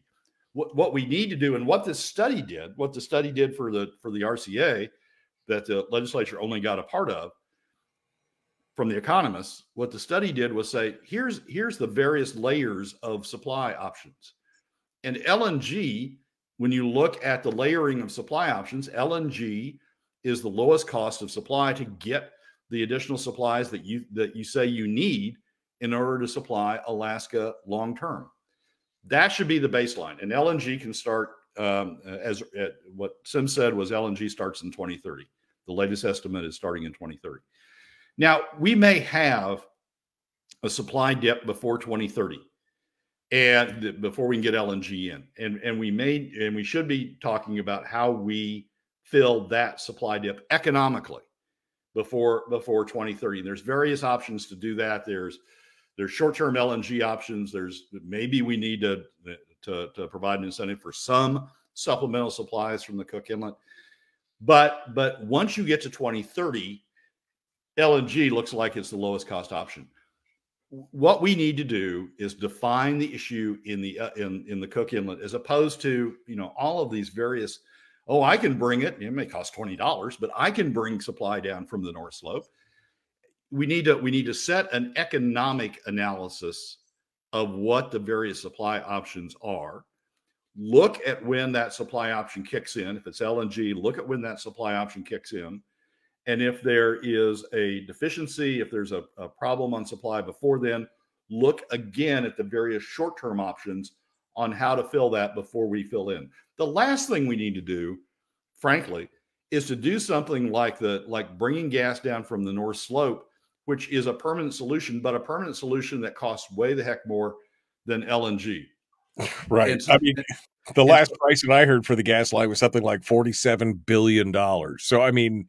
What, what we need to do, and what this study did, what the study did for the for the RCA, that the legislature only got a part of from the economists, what the study did was say, here's here's the various layers of supply options. And LNG, when you look at the layering of supply options, LNG is the lowest cost of supply to get the additional supplies that you that you say you need in order to supply Alaska long term. That should be the baseline. And LNG can start um, as uh, what Sim said was LNG starts in 2030. The latest estimate is starting in 2030. Now, we may have a supply dip before 2030 and before we can get LNG in. And and we may and we should be talking about how we fill that supply dip economically before before 2030. There's various options to do that. There's there's short-term LNG options. There's maybe we need to to, to provide an incentive for some supplemental supplies from the Cook Inlet. But but once you get to 2030, LNG looks like it's the lowest cost option. What we need to do is define the issue in the uh, in in the Cook Inlet as opposed to you know all of these various. Oh, I can bring it. It may cost twenty dollars, but I can bring supply down from the North Slope. We need to we need to set an economic analysis of what the various supply options are. Look at when that supply option kicks in. If it's LNG, look at when that supply option kicks in and if there is a deficiency, if there's a, a problem on supply before then, look again at the various short term options on how to fill that before we fill in. The last thing we need to do, frankly, is to do something like the like bringing gas down from the north slope, which is a permanent solution, but a permanent solution that costs way the heck more than LNG. [LAUGHS] Right. I mean, the last price that I heard for the gas line was something like forty-seven billion dollars. So I mean,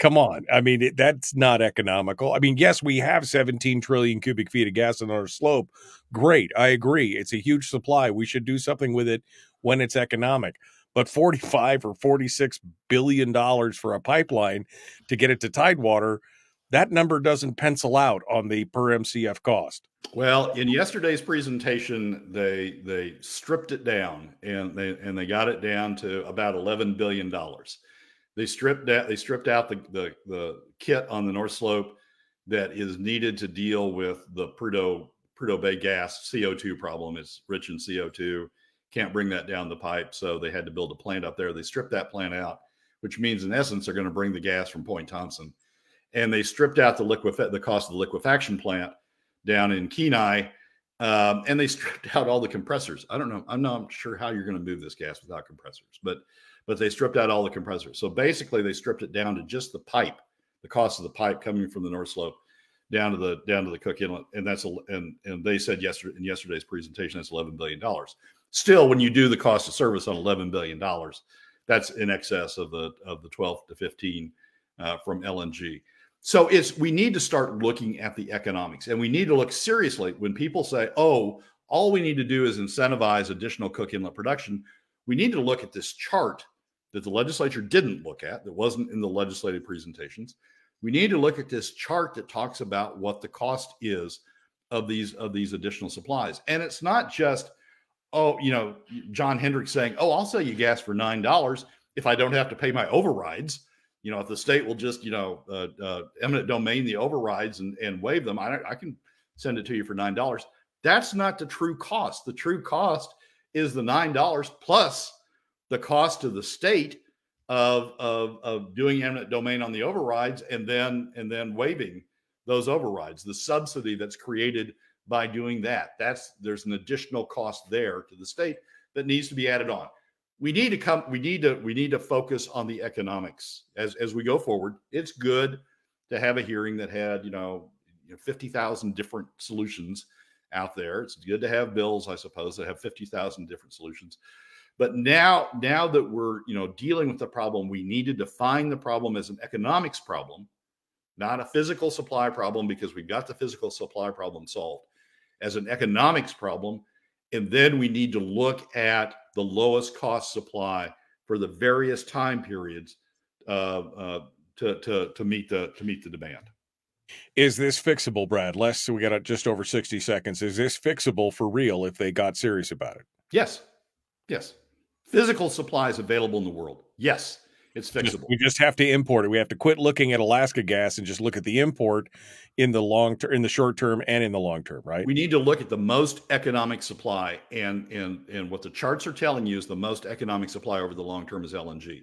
come on. I mean, it, that's not economical. I mean, yes, we have 17 trillion cubic feet of gas on our slope. Great. I agree. It's a huge supply. We should do something with it when it's economic. But 45 or 46 billion dollars for a pipeline to get it to Tidewater, that number doesn't pencil out on the per MCF cost. Well, in yesterday's presentation, they they stripped it down and they and they got it down to about 11 billion dollars. They stripped out they stripped out the, the, the kit on the North Slope that is needed to deal with the Prudhoe Prudhoe Bay gas CO2 problem. It's rich in CO2. Can't bring that down the pipe, so they had to build a plant up there. They stripped that plant out, which means in essence they're going to bring the gas from Point Thomson, and they stripped out the liquef the cost of the liquefaction plant down in Kenai, um, and they [LAUGHS] stripped out all the compressors. I don't know. I'm not sure how you're going to move this gas without compressors, but but they stripped out all the compressors. So basically, they stripped it down to just the pipe, the cost of the pipe coming from the North Slope down to the down to the Cook Inlet, and that's a, and and they said yesterday in yesterday's presentation that's eleven billion dollars. Still, when you do the cost of service on eleven billion dollars, that's in excess of the of the twelve to fifteen uh, from LNG. So it's we need to start looking at the economics, and we need to look seriously when people say, "Oh, all we need to do is incentivize additional Cook Inlet production." we need to look at this chart that the legislature didn't look at, that wasn't in the legislative presentations. We need to look at this chart that talks about what the cost is of these of these additional supplies. And it's not just, oh, you know, John Hendrix saying, oh, I'll sell you gas for nine dollars if I don't have to pay my overrides. You know, if the state will just, you know, uh, uh, eminent domain the overrides and, and waive them, I, I can send it to you for nine dollars. That's not the true cost. The true cost is the nine dollars plus the cost to the state of, of of doing eminent domain on the overrides and then and then waiving those overrides the subsidy that's created by doing that that's there's an additional cost there to the state that needs to be added on we need to come we need to we need to focus on the economics as as we go forward it's good to have a hearing that had you know, you know 50,000 different solutions out there. It's good to have bills, I suppose, that have 50,000 different solutions. But now, now that we're you know dealing with the problem, we need to define the problem as an economics problem, not a physical supply problem, because we've got the physical supply problem solved, as an economics problem. And then we need to look at the lowest cost supply for the various time periods uh, uh, to, to, to meet the to meet the demand. Is this fixable, Brad? Less, we got just over 60 seconds. Is this fixable for real if they got serious about it? Yes. Yes. Physical supplies available in the world. Yes. It's fixable. We just have to import it. We have to quit looking at Alaska gas and just look at the import in the long term, in the short term, and in the long term. Right. We need to look at the most economic supply, and and and what the charts are telling you is the most economic supply over the long term is LNG.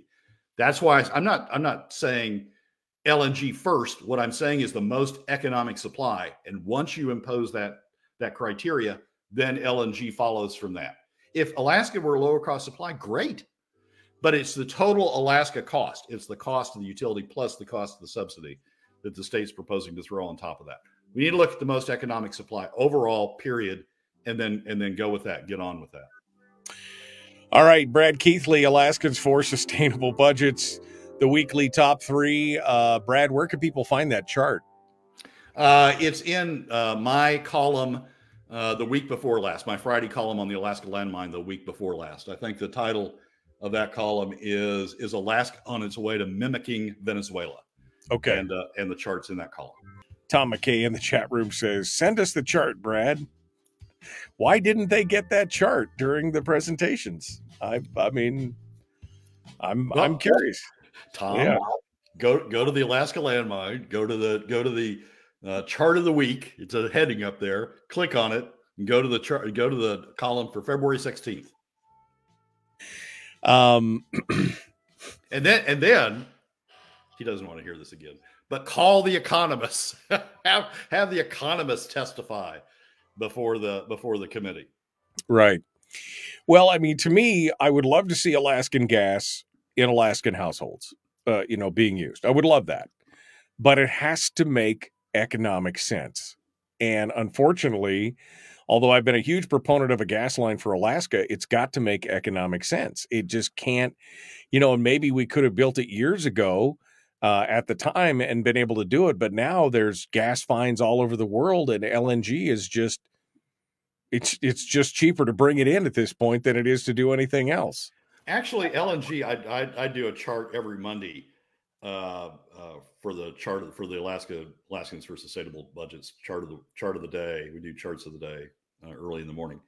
That's why I'm not I'm not saying LNG first. What I'm saying is the most economic supply, and once you impose that that criteria, then LNG follows from that. If Alaska were a lower cost supply, great but it's the total Alaska cost. It's the cost of the utility plus the cost of the subsidy that the state's proposing to throw on top of that. We need to look at the most economic supply overall, period, and then and then go with that. Get on with that. All right, Brad Keithley, Alaskans for Sustainable Budgets, the weekly top three. Uh, Brad, where can people find that chart? Uh, it's in uh, my column uh, the week before last, my Friday column on the Alaska landmine the week before last. I think the title of that column is is Alaska on its way to mimicking Venezuela. Okay, and uh, and the charts in that column. Tom McKay in the chat room says, "Send us the chart, Brad." Why didn't they get that chart during the presentations? I I mean, I'm well, I'm curious. Tom, yeah. go go to the Alaska landmine. Go to the go to the uh, chart of the week. It's a heading up there. Click on it and go to the chart. Go to the column for February sixteenth. Um, [CLEARS THROAT] and then and then he doesn't want to hear this again. But call the economists. [LAUGHS] have have the economists testify before the before the committee. Right. Well, I mean, to me, I would love to see Alaskan gas in Alaskan households, uh, you know, being used. I would love that, but it has to make economic sense. And unfortunately, although I've been a huge proponent of a gas line for Alaska, it's got to make economic sense. It just can't, you know, and maybe we could have built it years ago uh, at the time and been able to do it. But now there's gas finds all over the world, and LNG is just it's it's just cheaper to bring it in at this point than it is to do anything else. Actually, LNG, I I, I do a chart every Monday uh, uh, for the chart of, for the Alaska Alaskans for Sustainable Budgets chart of the chart of the day. We do charts of the day uh, early in the morning,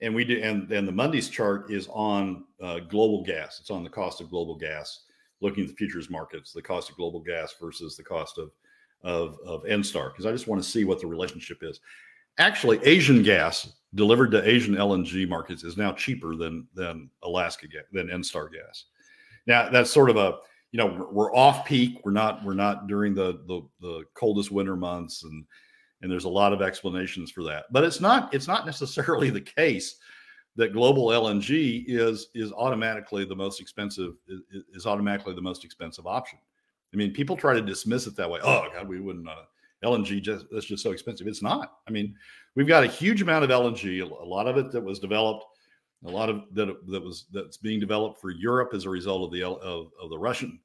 and we do and then the Monday's chart is on uh, global gas. It's on the cost of global gas, looking at the futures markets, the cost of global gas versus the cost of of of ENSTAR, because I just want to see what the relationship is. Actually, Asian gas delivered to Asian LNG markets is now cheaper than than Alaska gas than ENSTAR gas. Now that's sort of a you know we're off peak. We're not we're not during the, the the coldest winter months and and there's a lot of explanations for that. But it's not it's not necessarily the case that global lng is is automatically the most expensive is, is automatically the most expensive option. I mean people try to dismiss it that way. Oh god we wouldn't uh, lng just that's just so expensive. It's not. I mean we've got a huge amount of lng a lot of it that was developed a lot of that that was that's being developed for Europe as a result of the of, of the Russian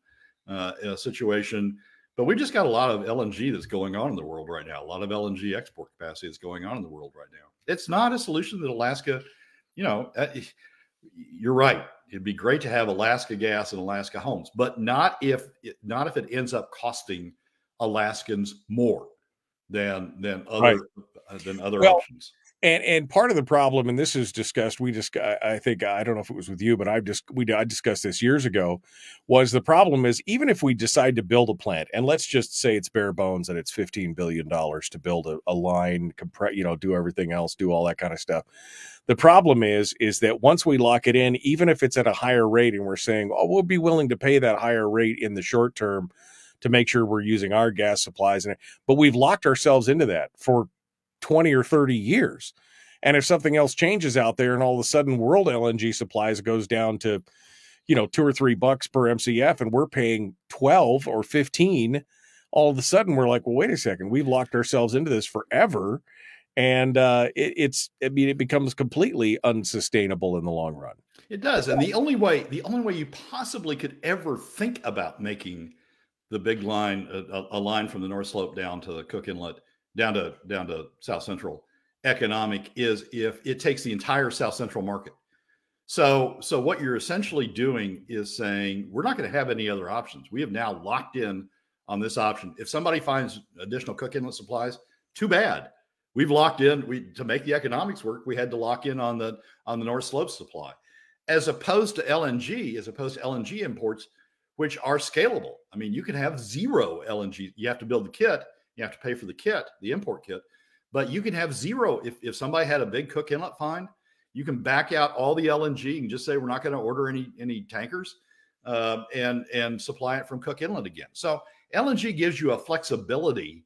uh, uh, situation. But we've just got a lot of LNG that's going on in the world right now. A lot of LNG export capacity that's going on in the world right now. It's not a solution that Alaska, you know, uh, you're right. It'd be great to have Alaska gas and Alaska homes, but not if not if it ends up costing Alaskans more than than other right. uh, than other well, options. And and part of the problem, and this is discussed, we just I think I don't know if it was with you, but I've just we I discussed this years ago, was the problem is even if we decide to build a plant, and let's just say it's bare bones and it's fifteen billion dollars to build a, a line, compress, you know, do everything else, do all that kind of stuff. The problem is is that once we lock it in, even if it's at a higher rate, and we're saying, oh, we'll be willing to pay that higher rate in the short term to make sure we're using our gas supplies, and but we've locked ourselves into that for 20 or 30 years. And if something else changes out there and all of a sudden world LNG supplies goes down to, you know, two or three bucks per MCF and we're paying 12 or 15, all of a sudden we're like, well, wait a second, we've locked ourselves into this forever. And uh, it, it's, I mean, it becomes completely unsustainable in the long run. It does. And the only way, the only way you possibly could ever think about making the big line, a, a line from the North Slope down to the Cook Inlet down to down to South Central economic is if it takes the entire South Central market. So so what you're essentially doing is saying we're not going to have any other options. We have now locked in on this option. If somebody finds additional cook inlet supplies, too bad. We've locked in. We to make the economics work, we had to lock in on the on the North Slope supply, as opposed to LNG, as opposed to LNG imports, which are scalable. I mean, you can have zero LNG. You have to build the kit. You have to pay for the kit, the import kit, but you can have zero if if somebody had a big cook inlet find. You can back out all the LNG and just say we're not going to order any any tankers, uh, and and supply it from Cook Inlet again. So LNG gives you a flexibility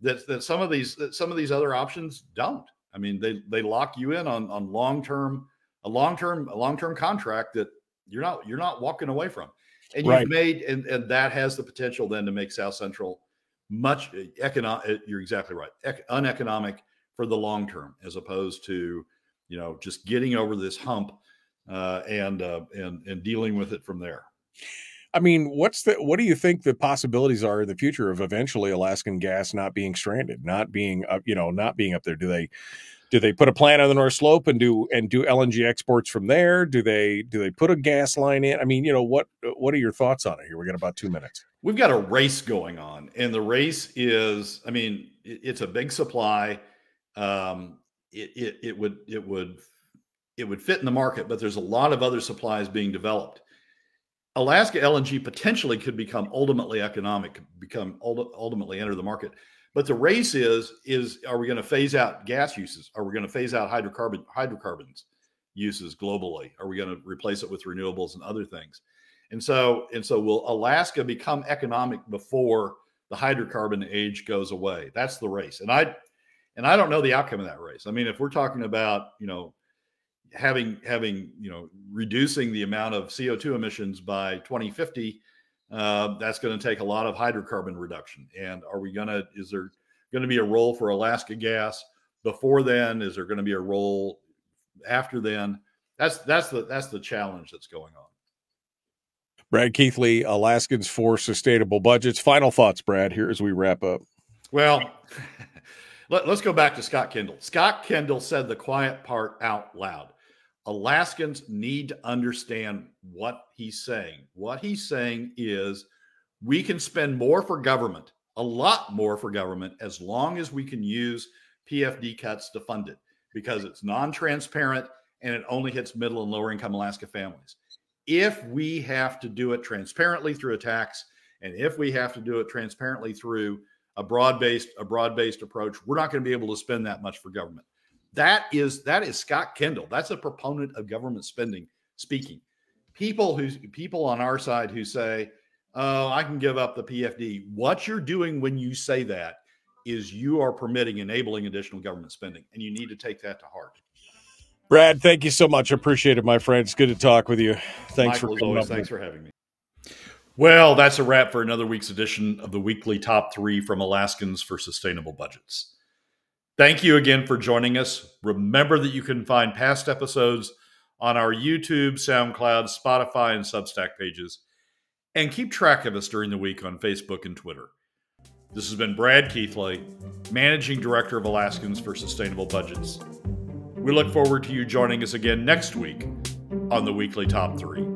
that that some of these that some of these other options don't. I mean, they they lock you in on on long term a long term a long term contract that you're not you're not walking away from, and you've right. made and and that has the potential then to make South Central much economic. You're exactly right, ec- uneconomic for the long term, as opposed to you know just getting over this hump uh, and uh, and and dealing with it from there. I mean, what's the what do you think the possibilities are in the future of eventually Alaskan gas not being stranded, not being up, you know, not being up there? Do they do they put a plant on the North Slope and do and do LNG exports from there? Do they do they put a gas line in? I mean, you know, what what are your thoughts on it here? We got about 2 minutes. We've got a race going on and the race is I mean, it's a big supply. Um it, it it would it would it would fit in the market, but there's a lot of other supplies being developed. Alaska LNG potentially could become ultimately economic, become ultimately enter the market. But the race is is are we going to phase out gas uses? Are we going to phase out hydrocarbon hydrocarbons uses globally? Are we going to replace it with renewables and other things? And so and so will Alaska become economic before the hydrocarbon age goes away? That's the race. And I and I don't know the outcome of that race. I mean, if we're talking about, you know, having having you know reducing the amount of CO2 emissions by 2050, uh, that's going to take a lot of hydrocarbon reduction. And are we going to? Is there going to be a role for Alaska gas before then? Is there going to be a role after then? That's that's the that's the challenge that's going on. Brad Keithley, Alaskans for Sustainable Budgets. Final thoughts, Brad, here as we wrap up. Well, [LAUGHS] let, us go back to Scott Kendall. Scott Kendall said the quiet part out loud. Alaskans need to understand what he's saying. What he's saying is we can spend more for government, a lot more for government, as long as we can use PFD cuts to fund it because it's non transparent and it only hits middle and lower income Alaska families. If we have to do it transparently through a tax, and if we have to do it transparently through a broad-based a broad-based approach, we're not going to be able to spend that much for government. That is that is Scott Kendall. That's a proponent of government spending speaking. People who people on our side who say, "Oh, I can give up the PFD." What you're doing when you say that is you are permitting enabling additional government spending, and you need to take that to heart. Brad, thank you so much. Appreciate it, my friend. It's good to talk with you. Thanks Michael, for always, thanks for having me. Well, that's a wrap for another week's edition of the weekly top three from Alaskans for Sustainable Budgets. Thank you again for joining us. Remember that you can find past episodes on our YouTube, SoundCloud, Spotify, and Substack pages, and keep track of us during the week on Facebook and Twitter. This has been Brad Keithley, Managing Director of Alaskans for Sustainable Budgets. We look forward to you joining us again next week on the Weekly Top 3.